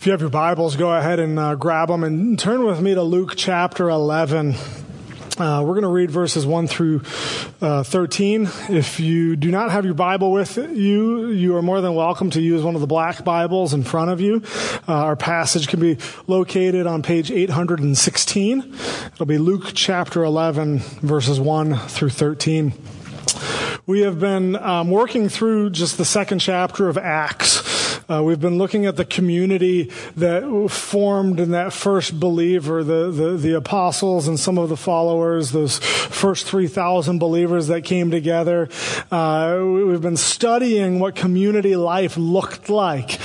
If you have your Bibles, go ahead and uh, grab them and turn with me to Luke chapter 11. Uh, we're going to read verses 1 through uh, 13. If you do not have your Bible with you, you are more than welcome to use one of the black Bibles in front of you. Uh, our passage can be located on page 816. It'll be Luke chapter 11, verses 1 through 13. We have been um, working through just the second chapter of Acts. Uh, we've been looking at the community that formed in that first believer, the, the, the apostles and some of the followers, those first 3,000 believers that came together. Uh, we've been studying what community life looked like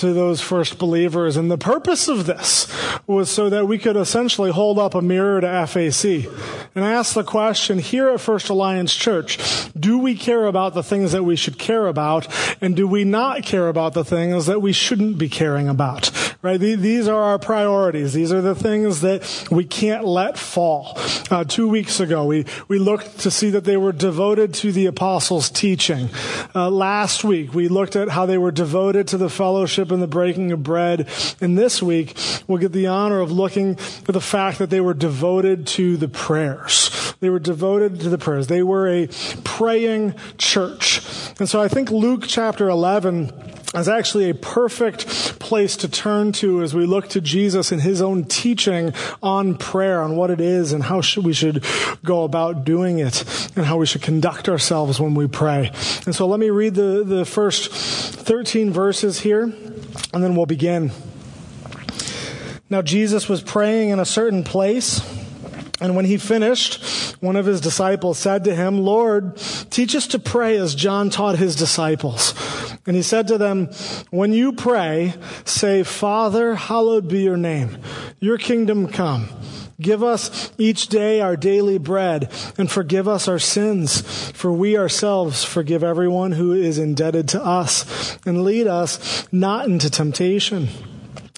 to those first believers. And the purpose of this was so that we could essentially hold up a mirror to FAC and ask the question here at First Alliance Church, do we care about the things that we should care about? And do we not care about the things that we shouldn't be caring about? Right? These are our priorities. These are the things that we can't let fall. Uh, two weeks ago, we, we looked to see that they were devoted to the apostles' teaching. Uh, last week, we looked at how they were devoted to the fellowship and the breaking of bread. And this week, we'll get the honor of looking at the fact that they were devoted to the prayers. They were devoted to the prayers. They were a praying church. And so I think Luke chapter 11 is actually a perfect place to turn to as we look to Jesus and his own teaching on prayer, on what it is and how should we should go about doing it and how we should conduct ourselves when we pray. And so let me read the, the first 13 verses here and then we'll begin. Now Jesus was praying in a certain place and when he finished, one of his disciples said to him, Lord, teach us to pray as John taught his disciples. And he said to them, When you pray, say, Father, hallowed be your name. Your kingdom come. Give us each day our daily bread and forgive us our sins, for we ourselves forgive everyone who is indebted to us. And lead us not into temptation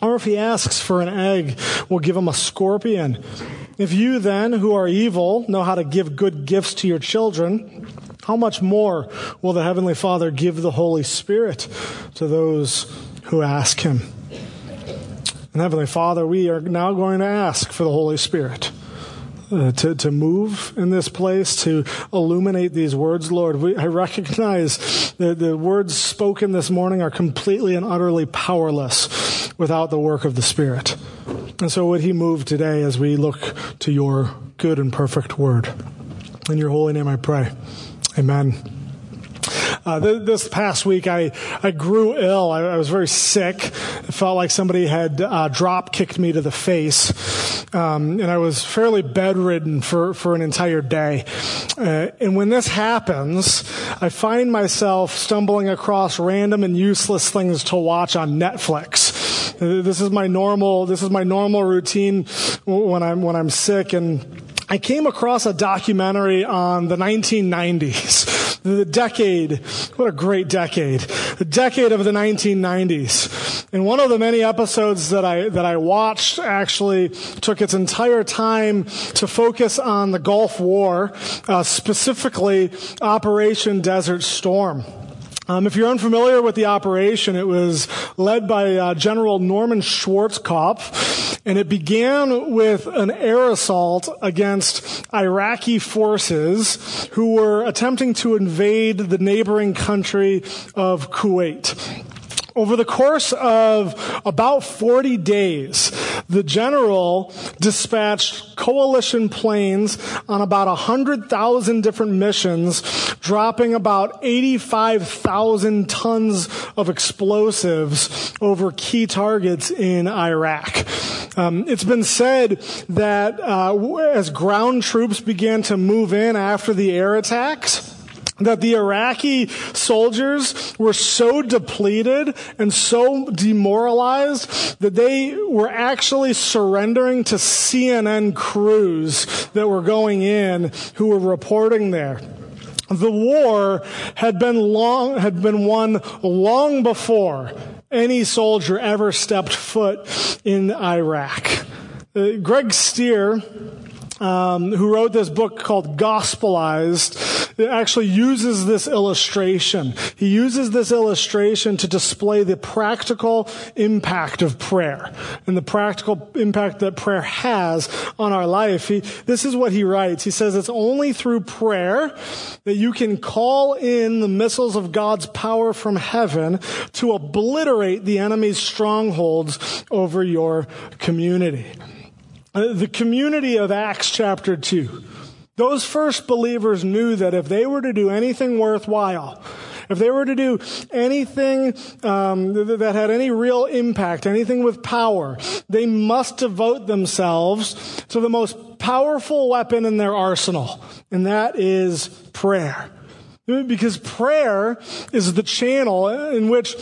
Or if he asks for an egg, we'll give him a scorpion. If you then, who are evil, know how to give good gifts to your children, how much more will the Heavenly Father give the Holy Spirit to those who ask him? And Heavenly Father, we are now going to ask for the Holy Spirit. Uh, to, to move in this place, to illuminate these words, Lord. We, I recognize that the words spoken this morning are completely and utterly powerless without the work of the Spirit. And so would He move today as we look to your good and perfect word. In your holy name I pray. Amen. Uh, th- this past week, I, I grew ill. I, I, was very sick. It felt like somebody had uh, drop kicked me to the face. Um, and I was fairly bedridden for, for an entire day. Uh, and when this happens, I find myself stumbling across random and useless things to watch on Netflix. This is my normal, this is my normal routine when I'm, when I'm sick. And I came across a documentary on the 1990s. The decade, what a great decade. The decade of the 1990s. And one of the many episodes that I, that I watched actually took its entire time to focus on the Gulf War, uh, specifically Operation Desert Storm. Um, if you're unfamiliar with the operation, it was led by uh, General Norman Schwarzkopf, and it began with an air assault against Iraqi forces who were attempting to invade the neighboring country of Kuwait. Over the course of about 40 days, the general dispatched coalition planes on about 100,000 different missions, dropping about 85,000 tons of explosives over key targets in Iraq. Um, it's been said that uh, as ground troops began to move in after the air attacks, that the Iraqi soldiers were so depleted and so demoralized that they were actually surrendering to CNN crews that were going in who were reporting there. The war had been long, had been won long before any soldier ever stepped foot in Iraq. Uh, Greg Stier, um, who wrote this book called Gospelized, actually uses this illustration. He uses this illustration to display the practical impact of prayer and the practical impact that prayer has on our life. He, this is what he writes. He says, it's only through prayer that you can call in the missiles of God's power from heaven to obliterate the enemy's strongholds over your community. Uh, the community of Acts chapter 2 those first believers knew that if they were to do anything worthwhile, if they were to do anything um, that had any real impact, anything with power, they must devote themselves to the most powerful weapon in their arsenal, and that is prayer. Because prayer is the channel in which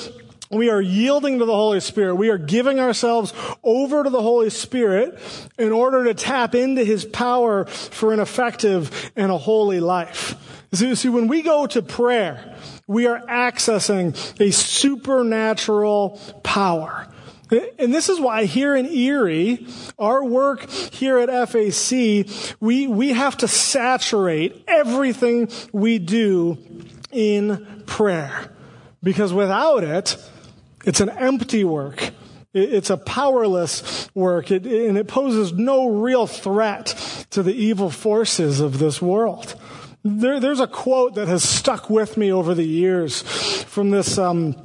we are yielding to the Holy Spirit. We are giving ourselves over to the Holy Spirit in order to tap into His power for an effective and a holy life. See, when we go to prayer, we are accessing a supernatural power. And this is why here in Erie, our work here at FAC, we, we have to saturate everything we do in prayer. Because without it, it's an empty work. It's a powerless work, it, and it poses no real threat to the evil forces of this world. There, there's a quote that has stuck with me over the years from this um,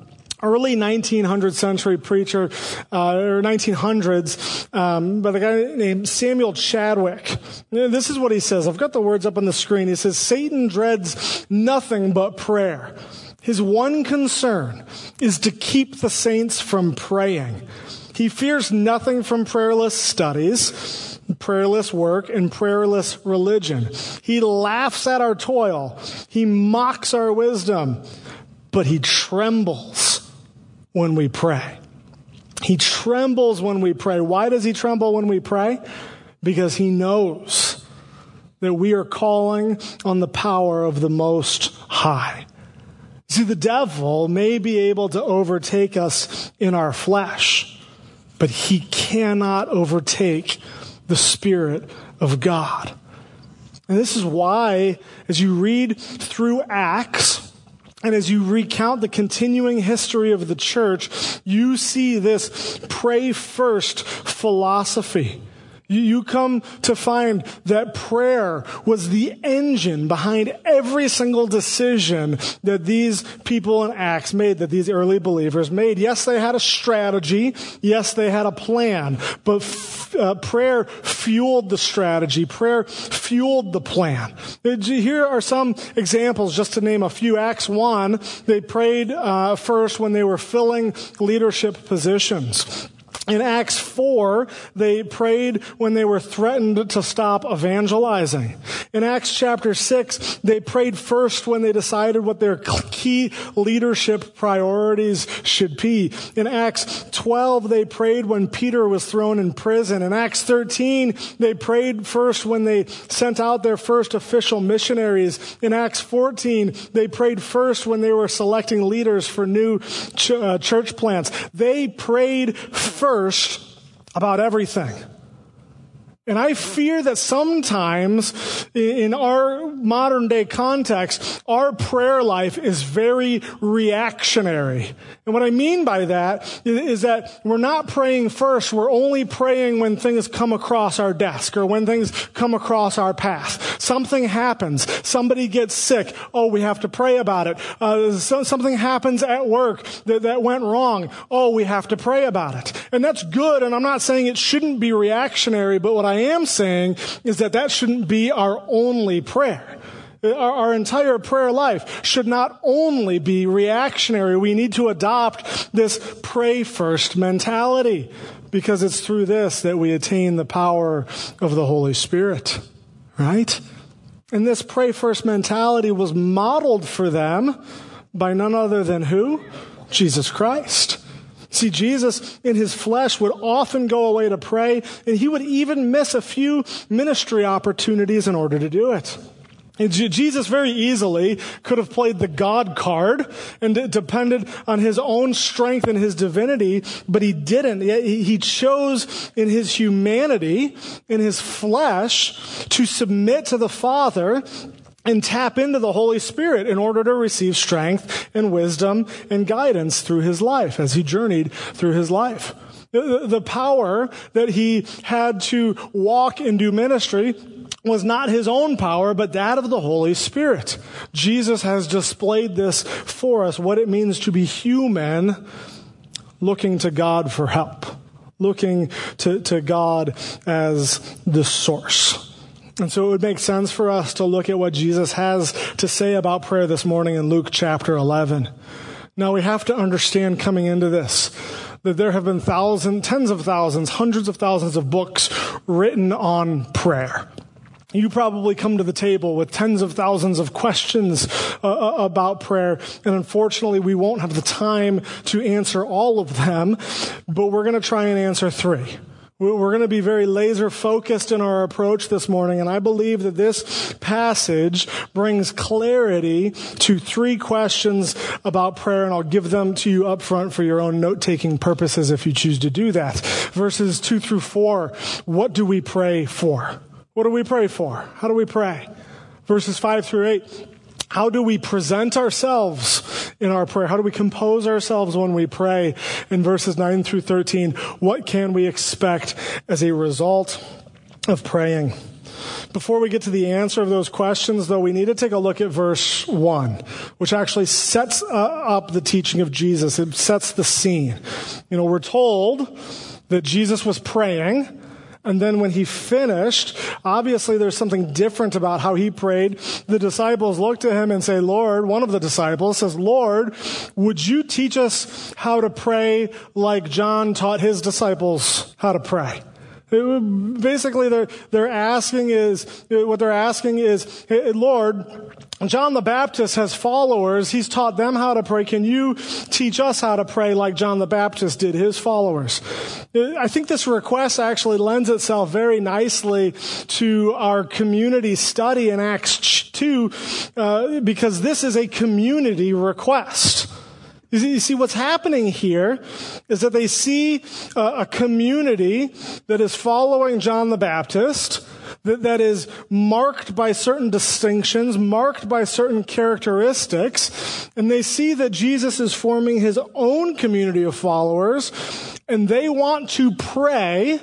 early 1900th century preacher, uh, or 1900s, um, by the guy named Samuel Chadwick. This is what he says. I've got the words up on the screen. He says, Satan dreads nothing but prayer. His one concern is to keep the saints from praying. He fears nothing from prayerless studies, prayerless work, and prayerless religion. He laughs at our toil. He mocks our wisdom, but he trembles when we pray. He trembles when we pray. Why does he tremble when we pray? Because he knows that we are calling on the power of the Most High. See, the devil may be able to overtake us in our flesh, but he cannot overtake the Spirit of God. And this is why, as you read through Acts, and as you recount the continuing history of the church, you see this pray first philosophy you come to find that prayer was the engine behind every single decision that these people in Acts made, that these early believers made. Yes, they had a strategy. Yes, they had a plan, but uh, prayer fueled the strategy. Prayer fueled the plan. Here are some examples, just to name a few. Acts 1, they prayed uh, first when they were filling leadership positions. In Acts 4, they prayed when they were threatened to stop evangelizing. In Acts chapter 6, they prayed first when they decided what their key leadership priorities should be. In Acts 12, they prayed when Peter was thrown in prison. In Acts 13, they prayed first when they sent out their first official missionaries. In Acts 14, they prayed first when they were selecting leaders for new ch- uh, church plants. They prayed first first about everything. And I fear that sometimes in our modern day context, our prayer life is very reactionary. And what I mean by that is that we're not praying first. We're only praying when things come across our desk or when things come across our path. Something happens. Somebody gets sick. Oh, we have to pray about it. Uh, so, something happens at work that, that went wrong. Oh, we have to pray about it. And that's good. And I'm not saying it shouldn't be reactionary, but what I am saying is that that shouldn't be our only prayer. Our, our, entire prayer life should not only be reactionary. We need to adopt this pray first mentality because it's through this that we attain the power of the Holy Spirit. Right? And this pray first mentality was modeled for them by none other than who? Jesus Christ. See, Jesus in his flesh would often go away to pray, and he would even miss a few ministry opportunities in order to do it. Jesus very easily could have played the God card and depended on his own strength and his divinity, but he didn't. He chose in his humanity, in his flesh, to submit to the Father and tap into the Holy Spirit in order to receive strength and wisdom and guidance through his life as he journeyed through his life. The, power that he had to walk and do ministry was not his own power, but that of the Holy Spirit. Jesus has displayed this for us, what it means to be human, looking to God for help, looking to, to God as the source. And so it would make sense for us to look at what Jesus has to say about prayer this morning in Luke chapter 11. Now we have to understand coming into this that there have been thousands, tens of thousands, hundreds of thousands of books written on prayer. You probably come to the table with tens of thousands of questions uh, uh about prayer, and unfortunately, we won't have the time to answer all of them, but we're going to try and answer three. We're going to be very laser focused in our approach this morning, and I believe that this passage brings clarity to three questions about prayer, and I'll give them to you up front for your own note taking purposes if you choose to do that. Verses two through four, what do we pray for? What do we pray for? How do we pray? Verses five through eight, how do we present ourselves in our prayer? How do we compose ourselves when we pray? In verses 9 through 13, what can we expect as a result of praying? Before we get to the answer of those questions, though, we need to take a look at verse 1, which actually sets uh, up the teaching of Jesus. It sets the scene. You know, we're told that Jesus was praying and then when he finished, obviously there's something different about how he prayed. The disciples look to him and say, Lord, one of the disciples says, Lord, would you teach us how to pray like John taught his disciples how to pray? Basically, they're, they're asking is, what they're asking is, Lord, John the Baptist has followers. He's taught them how to pray. Can you teach us how to pray like John the Baptist did his followers? I think this request actually lends itself very nicely to our community study in Acts 2, uh, because this is a community request. You see, what's happening here is that they see a community that is following John the Baptist, that, that is marked by certain distinctions, marked by certain characteristics, and they see that Jesus is forming his own community of followers, and they want to pray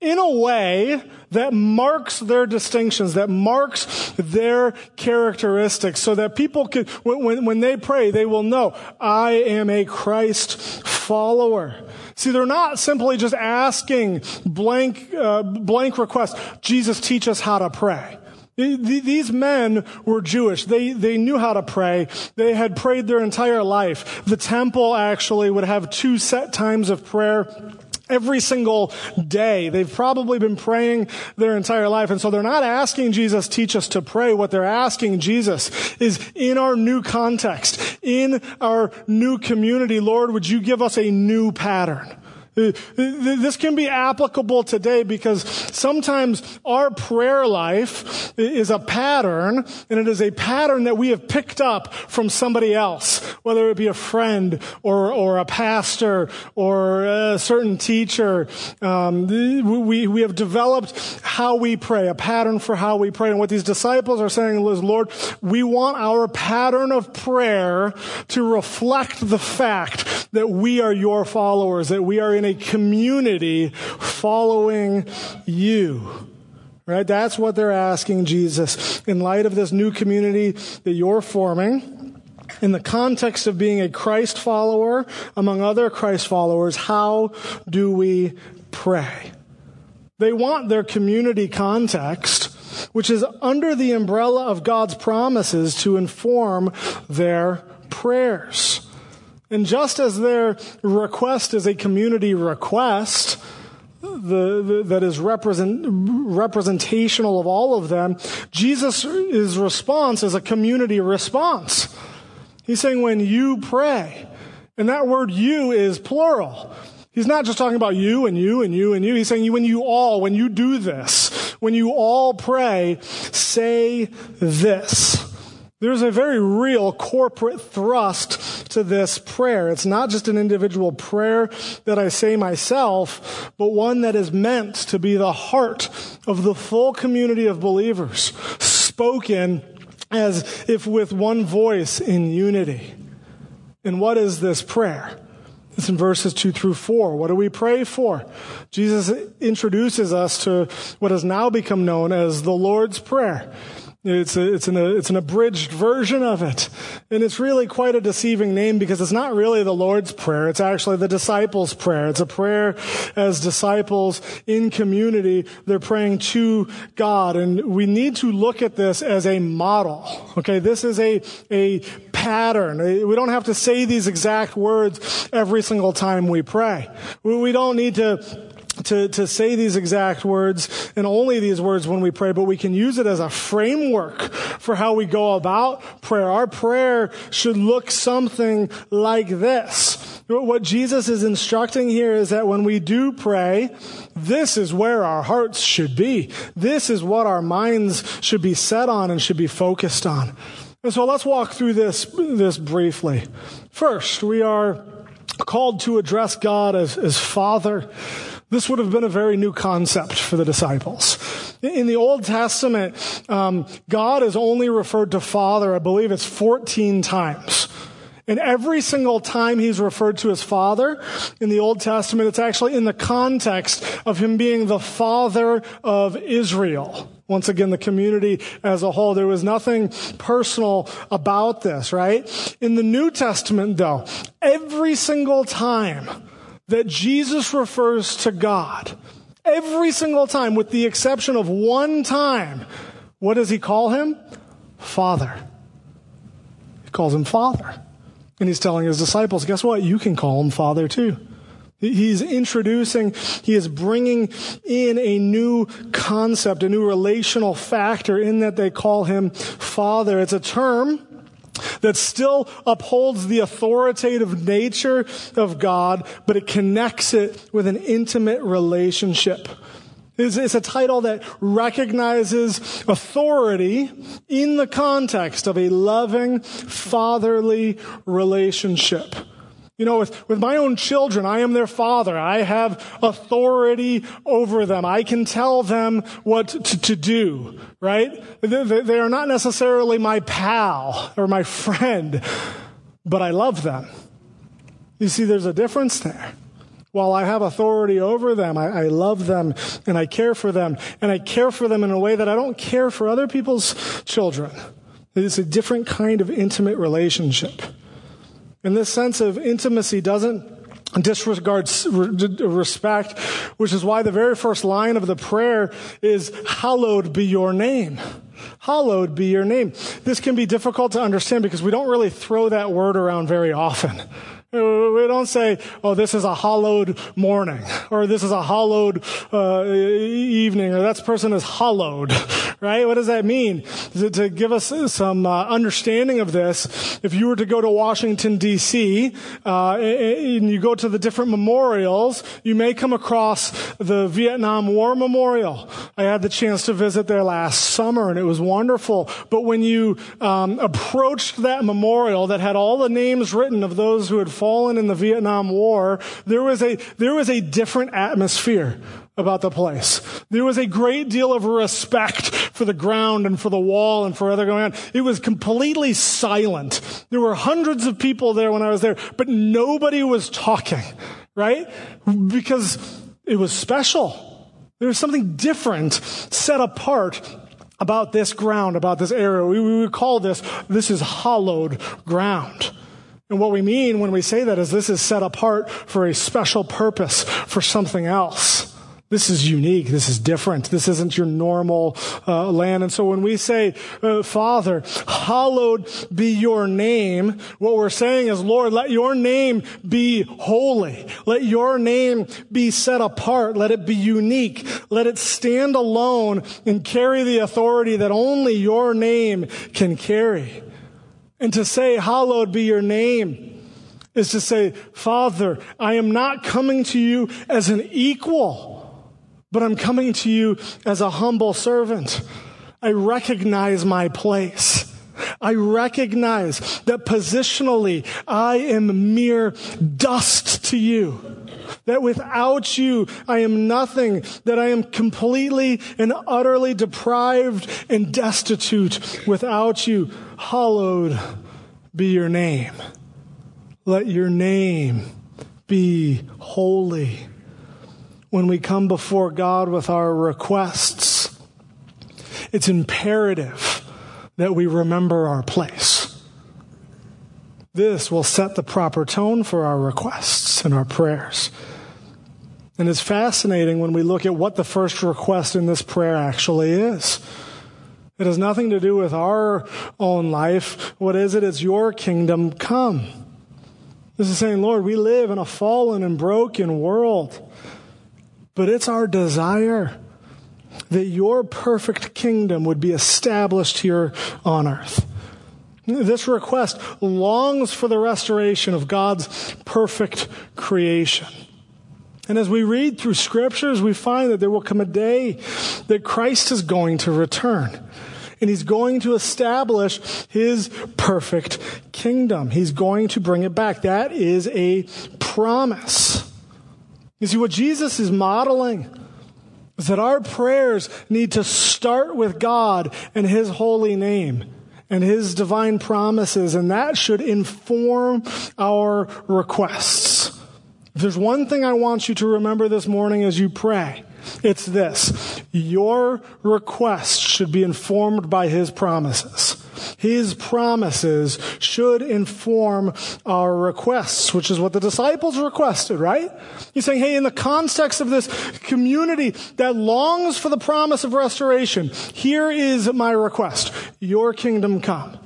in a way that marks their distinctions, that marks their characteristics, so that people can, when, when they pray, they will know, I am a Christ follower. See, they're not simply just asking blank, uh, blank requests. Jesus, teach us how to pray. These men were Jewish. They, they knew how to pray. They had prayed their entire life. The temple actually would have two set times of prayer every single day. They've probably been praying their entire life. And so they're not asking Jesus, teach us to pray. What they're asking Jesus is in our new context, in our new community, Lord, would you give us a new pattern? This can be applicable today because sometimes our prayer life is a pattern, and it is a pattern that we have picked up from somebody else, whether it be a friend or, or a pastor or a certain teacher. Um, we, we have developed how we pray, a pattern for how we pray. And what these disciples are saying is, Lord, we want our pattern of prayer to reflect the fact that we are your followers, that we are in a community following you. Right? That's what they're asking Jesus. In light of this new community that you're forming, in the context of being a Christ follower among other Christ followers, how do we pray? They want their community context, which is under the umbrella of God's promises to inform their prayers. And just as their request is a community request, the, the, that is represent, representational of all of them, Jesus' response is a community response. He's saying when you pray, and that word you is plural. He's not just talking about you and you and you and you. He's saying when you all, when you do this, when you all pray, say this. There's a very real corporate thrust to this prayer. It's not just an individual prayer that I say myself, but one that is meant to be the heart of the full community of believers, spoken as if with one voice in unity. And what is this prayer? It's in verses two through four. What do we pray for? Jesus introduces us to what has now become known as the Lord's Prayer. It's, a, it's, an, a, it's an abridged version of it. And it's really quite a deceiving name because it's not really the Lord's Prayer. It's actually the disciples' prayer. It's a prayer as disciples in community. They're praying to God. And we need to look at this as a model. Okay. This is a, a pattern. We don't have to say these exact words every single time we pray. We don't need to to, to say these exact words and only these words when we pray, but we can use it as a framework for how we go about prayer. Our prayer should look something like this. What Jesus is instructing here is that when we do pray, this is where our hearts should be. This is what our minds should be set on and should be focused on. And so let's walk through this, this briefly. First, we are called to address God as, as Father. This would have been a very new concept for the disciples. In the Old Testament, um, God is only referred to Father, I believe it's 14 times. And every single time he's referred to as Father in the Old Testament, it's actually in the context of him being the Father of Israel. Once again, the community as a whole. There was nothing personal about this, right? In the New Testament, though, every single time that Jesus refers to God. Every single time, with the exception of one time, what does he call him? Father. He calls him Father. And he's telling his disciples, guess what? You can call him Father too. He's introducing, he is bringing in a new concept, a new relational factor in that they call him Father. It's a term that still upholds the authoritative nature of God, but it connects it with an intimate relationship. It's, a title that recognizes authority in the context of a loving, fatherly relationship. You know, with, with my own children, I am their father. I have authority over them. I can tell them what to, to do, right? They, they are not necessarily my pal or my friend, but I love them. You see, there's a difference there. While I have authority over them, I, I, love them and I care for them. And I care for them in a way that I don't care for other people's children. It's a different kind of intimate relationship. And this sense of intimacy doesn't disregard respect, which is why the very first line of the prayer is, hallowed be your name. Hallowed be your name. This can be difficult to understand because we don't really throw that word around very often. We don't say, oh, this is a hallowed morning, or this is a hallowed uh, evening, or that person is hallowed, right? What does that mean? To, to give us some uh, understanding of this, if you were to go to Washington, D.C., uh, and you go to the different memorials, you may come across the Vietnam War Memorial. I had the chance to visit there last summer, and it was wonderful. But when you um, approached that memorial that had all the names written of those who had fallen in the Vietnam War, there was a, there was a different atmosphere about the place. There was a great deal of respect for the ground and for the wall and for other going on. It was completely silent. There were hundreds of people there when I was there, but nobody was talking, right? Because it was special. There was something different, set apart about this ground, about this area. We, we would call this, this is hallowed ground. And what we mean when we say that is this is set apart for a special purpose, for something else. This is unique. This is different. This isn't your normal uh, land. And so when we say, uh, Father, hallowed be your name, what we're saying is, Lord, let your name be holy. Let your name be set apart. Let it be unique. Let it stand alone and carry the authority that only your name can carry. And to say, hallowed be your name is to say, Father, I am not coming to you as an equal but I'm coming to you as a humble servant. I recognize my place. I recognize that positionally I am mere dust to you. That without you, I am nothing. That I am completely and utterly deprived and destitute without you. Hallowed be your name. Let your name be holy when we come before God with our requests, it's imperative that we remember our place. This will set the proper tone for our requests and our prayers. And it's fascinating when we look at what the first request in this prayer actually is. It has nothing to do with our own life. What is it? It's your kingdom come. This is saying, Lord, we live in a fallen and broken world. But it's our desire that your perfect kingdom would be established here on earth. This request longs for the restoration of God's perfect creation. And as we read through scriptures, we find that there will come a day that Christ is going to return. And he's going to establish his perfect kingdom. He's going to bring it back. That is a promise. You see, what Jesus is modeling is that our prayers need to start with God and His holy name and His divine promises, and that should inform our requests. There's one thing I want you to remember this morning as you pray, it's this. Your request should be informed by His promises. His promises should inform our requests, which is what the disciples requested, right? He's saying, hey, in the context of this community that longs for the promise of restoration, here is my request. Your kingdom come.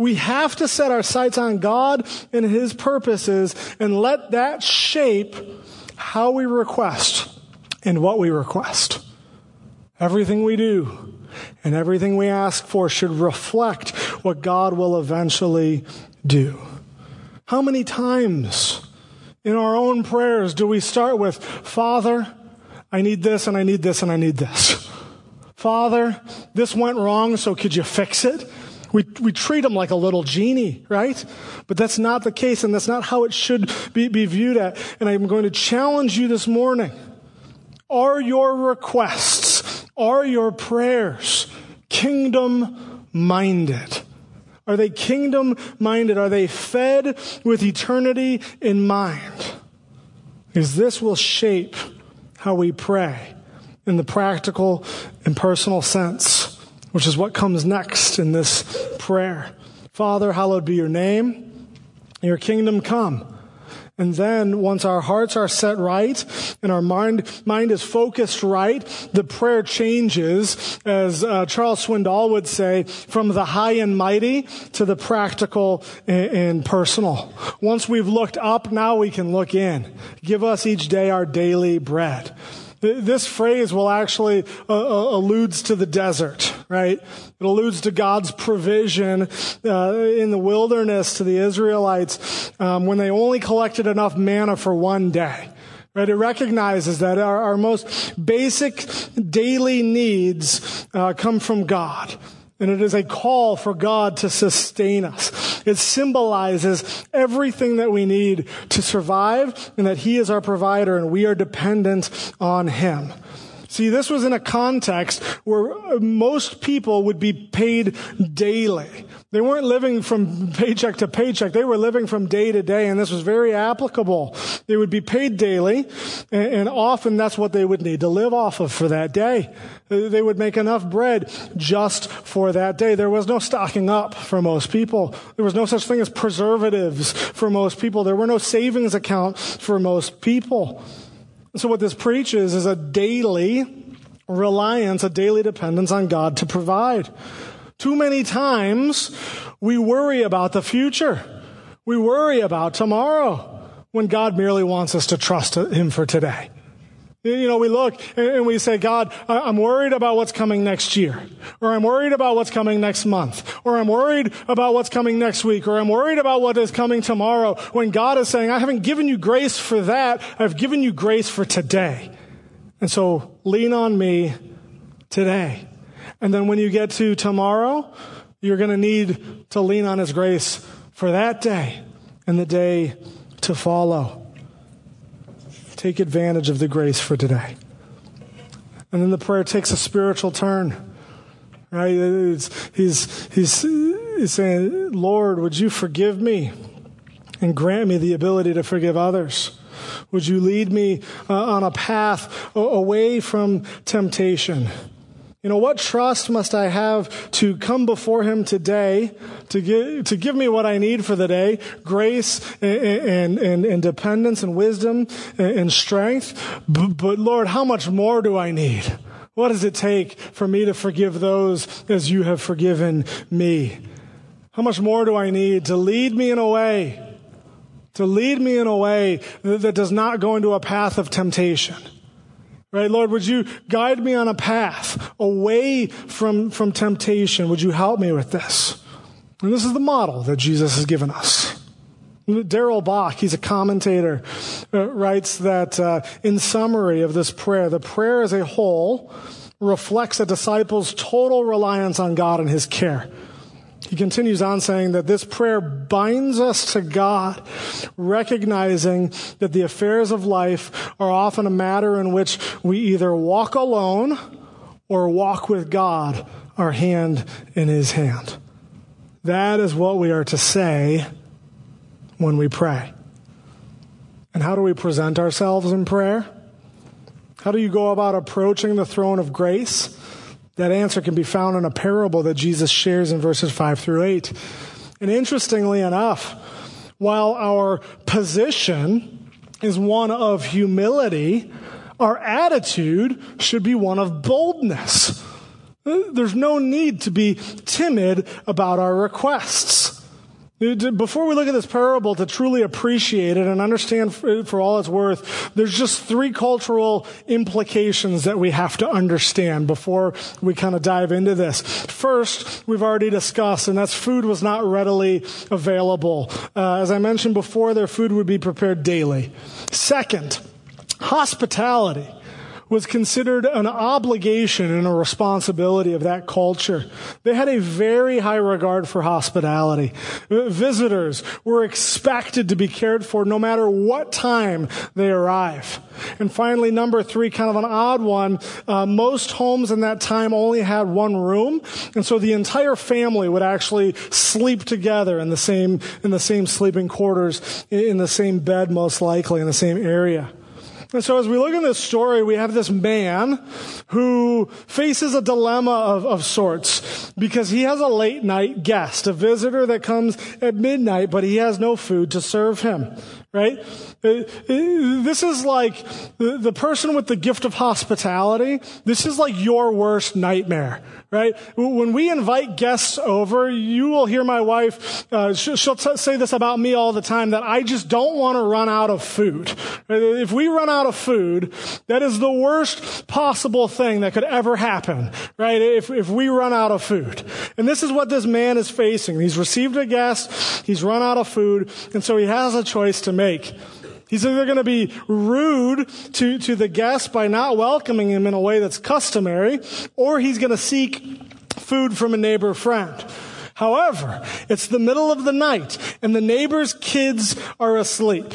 We have to set our sights on God and His purposes and let that shape how we request and what we request. Everything we do and everything we ask for should reflect what God will eventually do. How many times in our own prayers do we start with, Father, I need this and I need this and I need this? Father, this went wrong, so could you fix it? We, we treat him like a little genie, right? But that's not the case, and that's not how it should be, be viewed at. And I'm going to challenge you this morning. Are your requests, are your prayers kingdom minded? Are they kingdom minded? Are they fed with eternity in mind? Because this will shape how we pray in the practical and personal sense, which is what comes next in this prayer. Father, hallowed be your name. Your kingdom come. And then once our hearts are set right and our mind, mind is focused right, the prayer changes, as uh, Charles Swindoll would say, from the high and mighty to the practical and, and personal. Once we've looked up, now we can look in. Give us each day our daily bread. This phrase will actually uh, uh, alludes to the desert, right? It alludes to God's provision uh, in the wilderness to the Israelites um, when they only collected enough manna for one day. Right? It recognizes that our, our most basic daily needs uh, come from God. And it is a call for God to sustain us. It symbolizes everything that we need to survive and that He is our provider and we are dependent on Him. See, this was in a context where uh, most people would be paid daily. They weren't living from paycheck to paycheck. They were living from day to day, and this was very applicable. They would be paid daily, and often that's what they would need to live off of for that day. Uh, they would make enough bread just for that day. There was no stocking up for most people. There was no such thing as preservatives for most people. There were no savings accounts for most people. So what this preaches is a daily reliance, a daily dependence on God to provide. Too many times we worry about the future. We worry about tomorrow when God merely wants us to trust Him for today. You know, we look and we say, God, I'm worried about what's coming next year, or I'm worried about what's coming next month, or I'm worried about what's coming next week, or I'm worried about what is coming tomorrow, when God is saying, I haven't given you grace for that, I've given you grace for today. And so lean on me today. And then when you get to tomorrow, you're going to need to lean on His grace for that day and the day to follow. Take advantage of the grace for today. And then the prayer takes a spiritual turn. Right? It's, he's, he's, he's saying, Lord, would you forgive me and grant me the ability to forgive others? Would you lead me uh, on a path away from temptation? You know, what trust must I have to come before him today to give, to give me what I need for the day? Grace and, and, and, dependence and wisdom and strength. But Lord, how much more do I need? What does it take for me to forgive those as you have forgiven me? How much more do I need to lead me in a way, to lead me in a way that does not go into a path of temptation? Right, Lord, would you guide me on a path away from, from temptation? Would you help me with this? And this is the model that Jesus has given us. Darrell Bock, he's a commentator, uh, writes that uh, in summary of this prayer, the prayer as a whole reflects a disciple's total reliance on God and his care. He continues on saying that this prayer binds us to God, recognizing that the affairs of life are often a matter in which we either walk alone or walk with God, our hand in His hand. That is what we are to say when we pray. And how do we present ourselves in prayer? How do you go about approaching the throne of grace? That answer can be found in a parable that Jesus shares in verses 5 through 8. And interestingly enough, while our position is one of humility, our attitude should be one of boldness. There's no need to be timid about our requests. Before we look at this parable to truly appreciate it and understand for all it's worth, there's just three cultural implications that we have to understand before we kind of dive into this. First, we've already discussed, and that's food was not readily available. Uh, as I mentioned before, their food would be prepared daily. Second, hospitality was considered an obligation and a responsibility of that culture. They had a very high regard for hospitality. Visitors were expected to be cared for no matter what time they arrive. And finally, number three, kind of an odd one, uh, most homes in that time only had one room, and so the entire family would actually sleep together in the same, in the same sleeping quarters, in the same bed most likely, in the same area. And so as we look at this story, we have this man who faces a dilemma of, of sorts because he has a late night guest, a visitor that comes at midnight, but he has no food to serve him right? Uh, uh, this is like the person with the gift of hospitality. This is like your worst nightmare, right? When we invite guests over, you will hear my wife, uh, she'll, t- say this about me all the time, that I just don't want to run out of food. If we run out out of food, that is the worst possible thing that could ever happen, right? If, if we run out of food. And this is what this man is facing. He's received a guest, he's run out of food, and so he has a choice to make. He's either going to be rude to, to the guest by not welcoming him in a way that's customary, or he's going to seek food from a neighbor friend. However, it's the middle of the night and the neighbor's kids are asleep.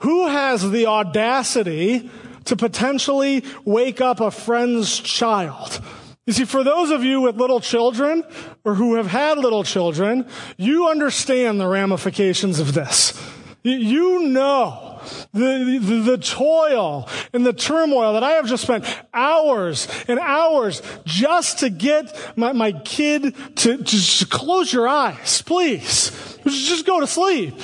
Who has the audacity to potentially wake up a friend's child? You see, for those of you with little children or who have had little children, you understand the ramifications of this. You know the, the, the, toil and the turmoil that I have just spent hours and hours just to get my, my kid to, to just close your eyes, please. Just go to sleep.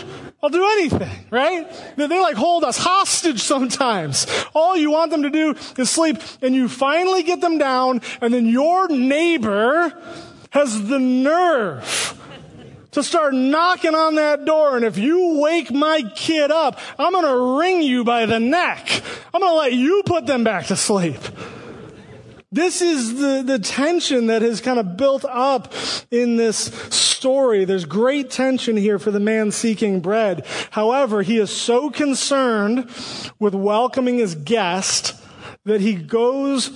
I'll do anything, right? They, they like hold us hostage sometimes. All you want them to do is sleep and you finally get them down and then your neighbor has the nerve to start knocking on that door. And if you wake my kid up, I'm going to wring you by the neck. I'm going to let you put them back to sleep. This is the, the tension that has kind of built up in this story. There's great tension here for the man seeking bread. However, he is so concerned with welcoming his guest that he goes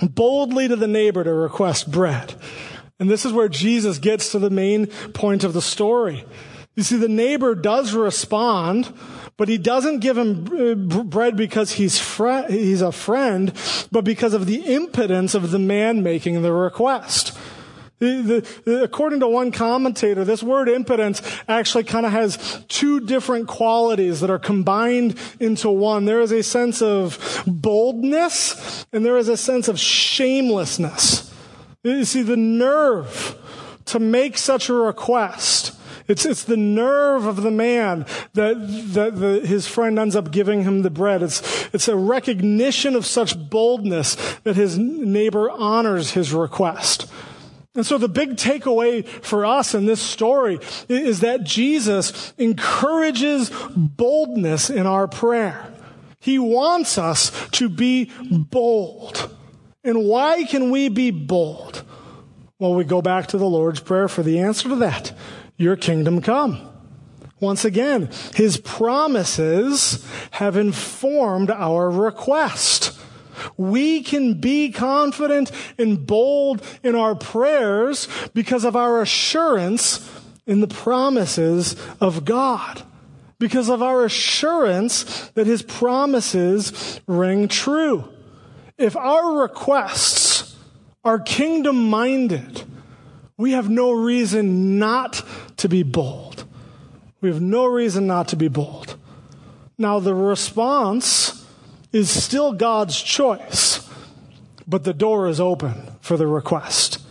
boldly to the neighbor to request bread. And this is where Jesus gets to the main point of the story. You see, the neighbor does respond, but he doesn't give him uh, bread because he's, he's a friend, but because of the impudence of the man making the request. The, the, according to one commentator, this word impudence actually kind of has two different qualities that are combined into one. There is a sense of boldness and there is a sense of shamelessness. You see, the nerve to make such a request. It's, it's the nerve of the man that, that the, his friend ends up giving him the bread. It's, it's a recognition of such boldness that his neighbor honors his request. And so the big takeaway for us in this story is that Jesus encourages boldness in our prayer. He wants us to be bold. And why can we be bold? Well, we go back to the Lord's Prayer for the answer to that. Your kingdom come. Once again, his promises have informed our request. We can be confident and bold in our prayers because of our assurance in the promises of God. Because of our assurance that his promises ring true. If our requests are kingdom minded, we have no reason not to be bold. We have no reason not to be bold. Now, the response is still God's choice, but the door is open for the request.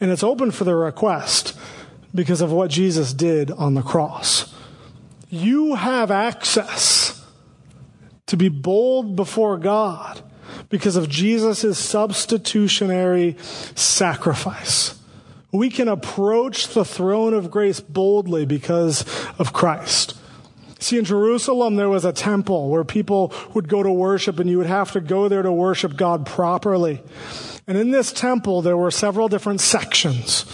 And it's open for the request because of what Jesus did on the cross. You have access to be bold before God because of Jesus' substitutionary sacrifice. We can approach the throne of grace boldly because of Christ. See, in Jerusalem, there was a temple where people would go to worship, and you would have to go there to worship God properly. And in this temple, there were several different sections.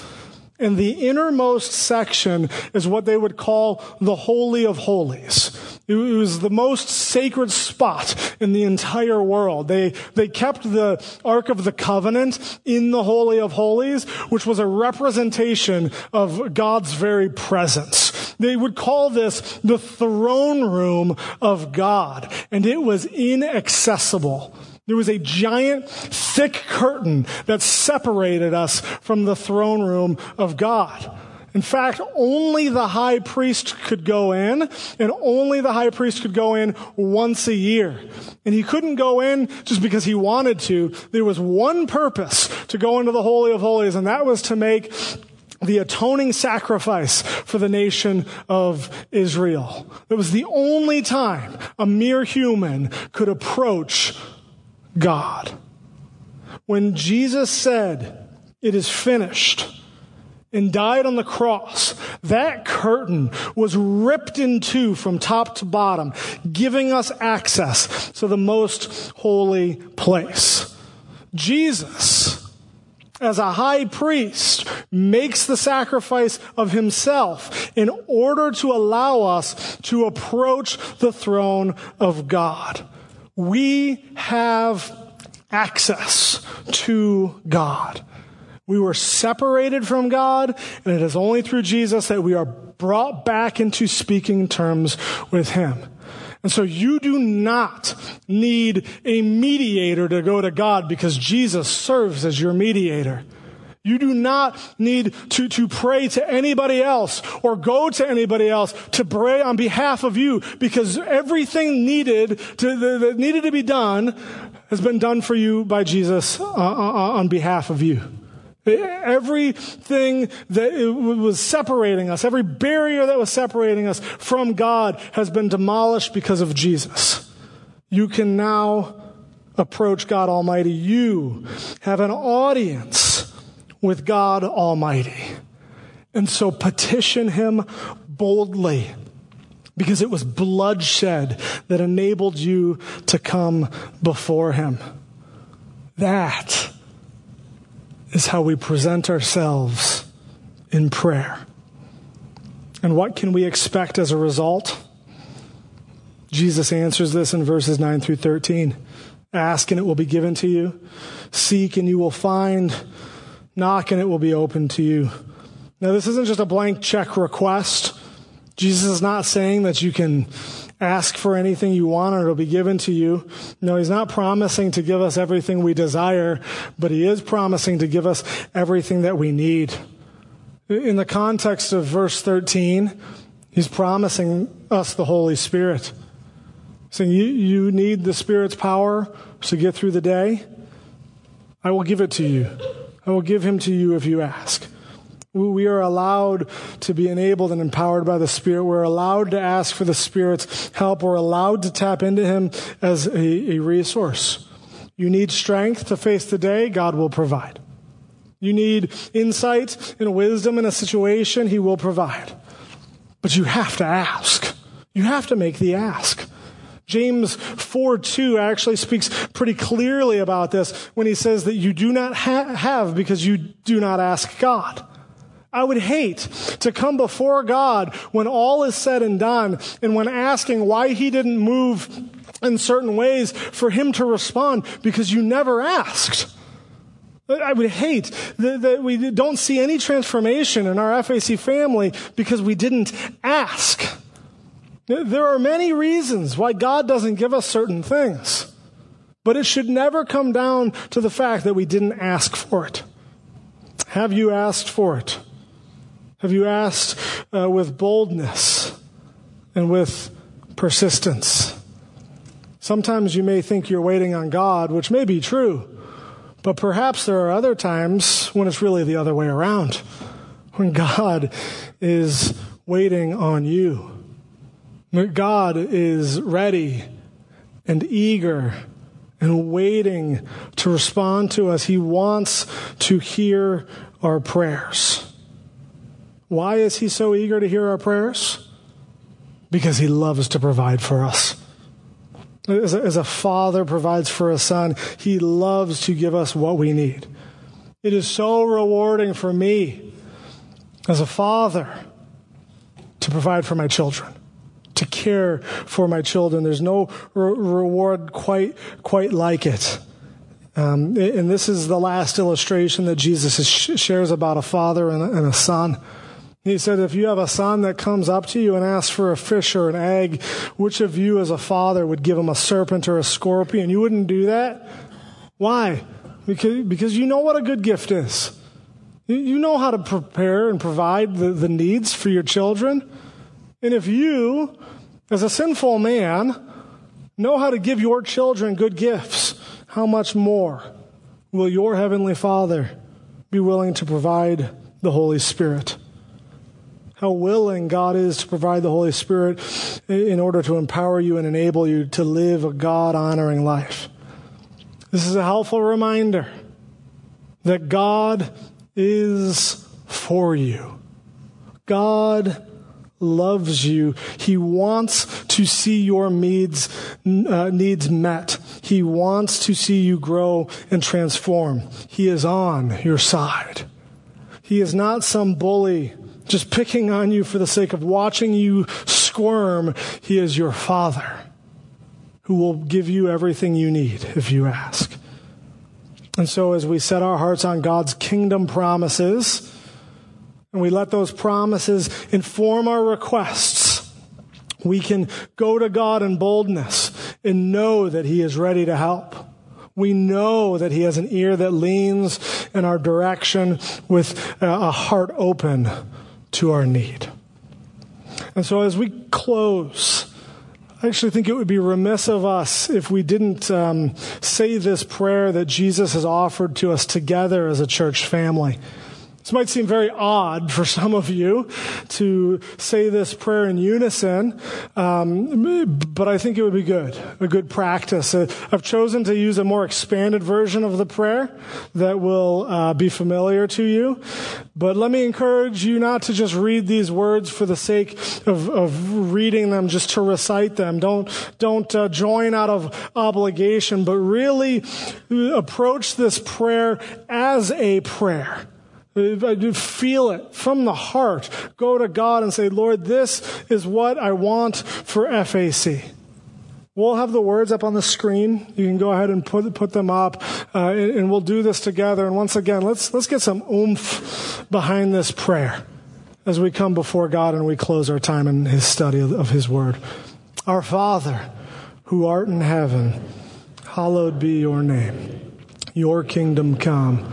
And the innermost section is what they would call the Holy of Holies. It was the most sacred spot in the entire world. They, they kept the Ark of the Covenant in the Holy of Holies, which was a representation of God's very presence. They would call this the throne room of God, and it was inaccessible. There was a giant, thick curtain that separated us from the throne room of God. In fact, only the high priest could go in, and only the high priest could go in once a year. And he couldn't go in just because he wanted to. There was one purpose to go into the Holy of Holies, and that was to make the atoning sacrifice for the nation of Israel. It was the only time a mere human could approach God. When Jesus said, It is finished, and died on the cross, that curtain was ripped in two from top to bottom, giving us access to the most holy place. Jesus, as a high priest, makes the sacrifice of himself in order to allow us to approach the throne of God. We have access to God. We were separated from God, and it is only through Jesus that we are brought back into speaking terms with Him. And so you do not need a mediator to go to God because Jesus serves as your mediator. You do not need to, to pray to anybody else or go to anybody else to pray on behalf of you because everything needed to, that needed to be done has been done for you by Jesus uh, uh, uh on behalf of you. Everything that was separating us, every barrier that was separating us from God has been demolished because of Jesus. You can now approach God Almighty. You have an audience with God Almighty. And so petition Him boldly because it was bloodshed that enabled you to come before Him. That is how we present ourselves in prayer. And what can we expect as a result? Jesus answers this in verses 9 through 13. Ask and it will be given to you. Seek and you will find. Knock and it will be open to you. Now, this isn't just a blank check request. Jesus is not saying that you can ask for anything you want and it'll be given to you. No, he's not promising to give us everything we desire, but he is promising to give us everything that we need. In the context of verse 13, he's promising us the Holy Spirit. Saying, you, you need the Spirit's power to get through the day. I will give it to you. I will give him to you if you ask. We are allowed to be enabled and empowered by the Spirit. We're allowed to ask for the Spirit's help. We're allowed to tap into Him as a, a resource. You need strength to face the day, God will provide. You need insight and wisdom in a situation, He will provide. But you have to ask. You have to make the ask. James 4 2 actually speaks pretty clearly about this when he says that you do not ha- have because you do not ask God. I would hate to come before God when all is said and done and when asking why he didn't move in certain ways for him to respond because you never asked. I would hate that, we don't see any transformation in our FAC family because we didn't ask. There are many reasons why God doesn't give us certain things, but it should never come down to the fact that we didn't ask for it. Have you asked for it? Have you asked uh, with boldness and with persistence? Sometimes you may think you're waiting on God, which may be true, but perhaps there are other times when it's really the other way around, when God is waiting on you. God is ready and eager and waiting to respond to us. He wants to hear our prayers. Why is he so eager to hear our prayers? Because he loves to provide for us. As a, as a, father provides for a son, he loves to give us what we need. It is so rewarding for me as a father to provide for my children, to care for my children. There's no re- reward quite, quite like it. Um, and this is the last illustration that Jesus shares about a father and a, and a son. He said, if you have a son that comes up to you and asks for a fish or an egg, which of you as a father would give him a serpent or a scorpion? You wouldn't do that? Why? Because, because you know what a good gift is. You know how to prepare and provide the, the needs for your children. And if you, as a sinful man, know how to give your children good gifts, how much more will your heavenly Father be willing to provide the Holy Spirit? How willing God is to provide the Holy Spirit in order to empower you and enable you to live a God honoring life. This is a helpful reminder that God is for you. God loves you. He wants to see your needs, uh, needs met. He wants to see you grow and transform. He is on your side. He is not some bully just picking on you for the sake of watching you squirm. He is your father who will give you everything you need if you ask. And so as we set our hearts on God's kingdom promises, and we let those promises inform our requests, we can go to God in boldness and know that He is ready to help. We know that He has an ear that leans in our direction with a heart open to our need. And so as we close, I actually think it would be remiss of us if we didn't um, say this prayer that Jesus has offered to us together as a church family. This might seem very odd for some of you to say this prayer in unison, um, but I think it would be good, a good practice. Uh, I've chosen to use a more expanded version of the prayer that will uh, be familiar to you. But let me encourage you not to just read these words for the sake of, of reading them, just to recite them. Don't don't uh, join out of obligation, but really approach this prayer as a prayer Feel it from the heart. Go to God and say, Lord, this is what I want for FAC. We'll have the words up on the screen. You can go ahead and put, put them up, uh, and, and we'll do this together. And once again, let's, let's get some oomph behind this prayer as we come before God and we close our time in His study of His Word. Our Father, who art in heaven, hallowed be your name. Your kingdom come.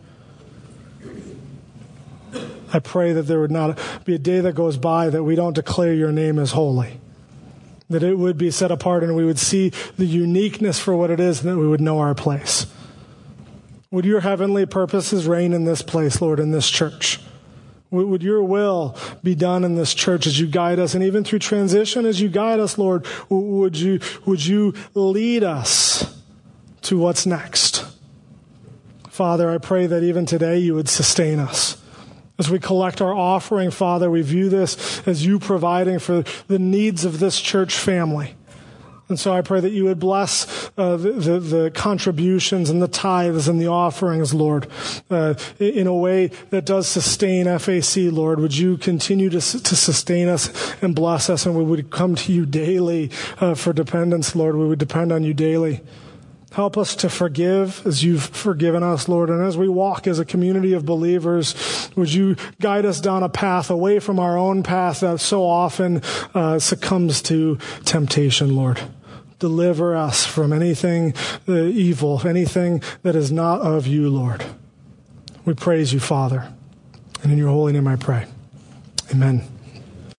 I pray that there would not be a day that goes by that we don't declare your name as holy. That it would be set apart and we would see the uniqueness for what it is and that we would know our place. Would your heavenly purposes reign in this place, Lord, in this church? Would your will be done in this church as you guide us and even through transition as you guide us, Lord? Would you, would you lead us to what's next? Father, I pray that even today you would sustain us. As we collect our offering, Father, we view this as you providing for the needs of this church family. And so I pray that you would bless uh, the, the, the, contributions and the tithes and the offerings, Lord, uh, in a way that does sustain FAC, Lord. Would you continue to, to sustain us and bless us, and we would come to you daily uh, for dependence, Lord. We would depend on you daily. Help us to forgive as you've forgiven us, Lord. And as we walk as a community of believers, would you guide us down a path away from our own path that so often uh, succumbs to temptation, Lord. Deliver us from anything uh, evil, anything that is not of you, Lord. We praise you, Father. And in your holy name I pray. Amen.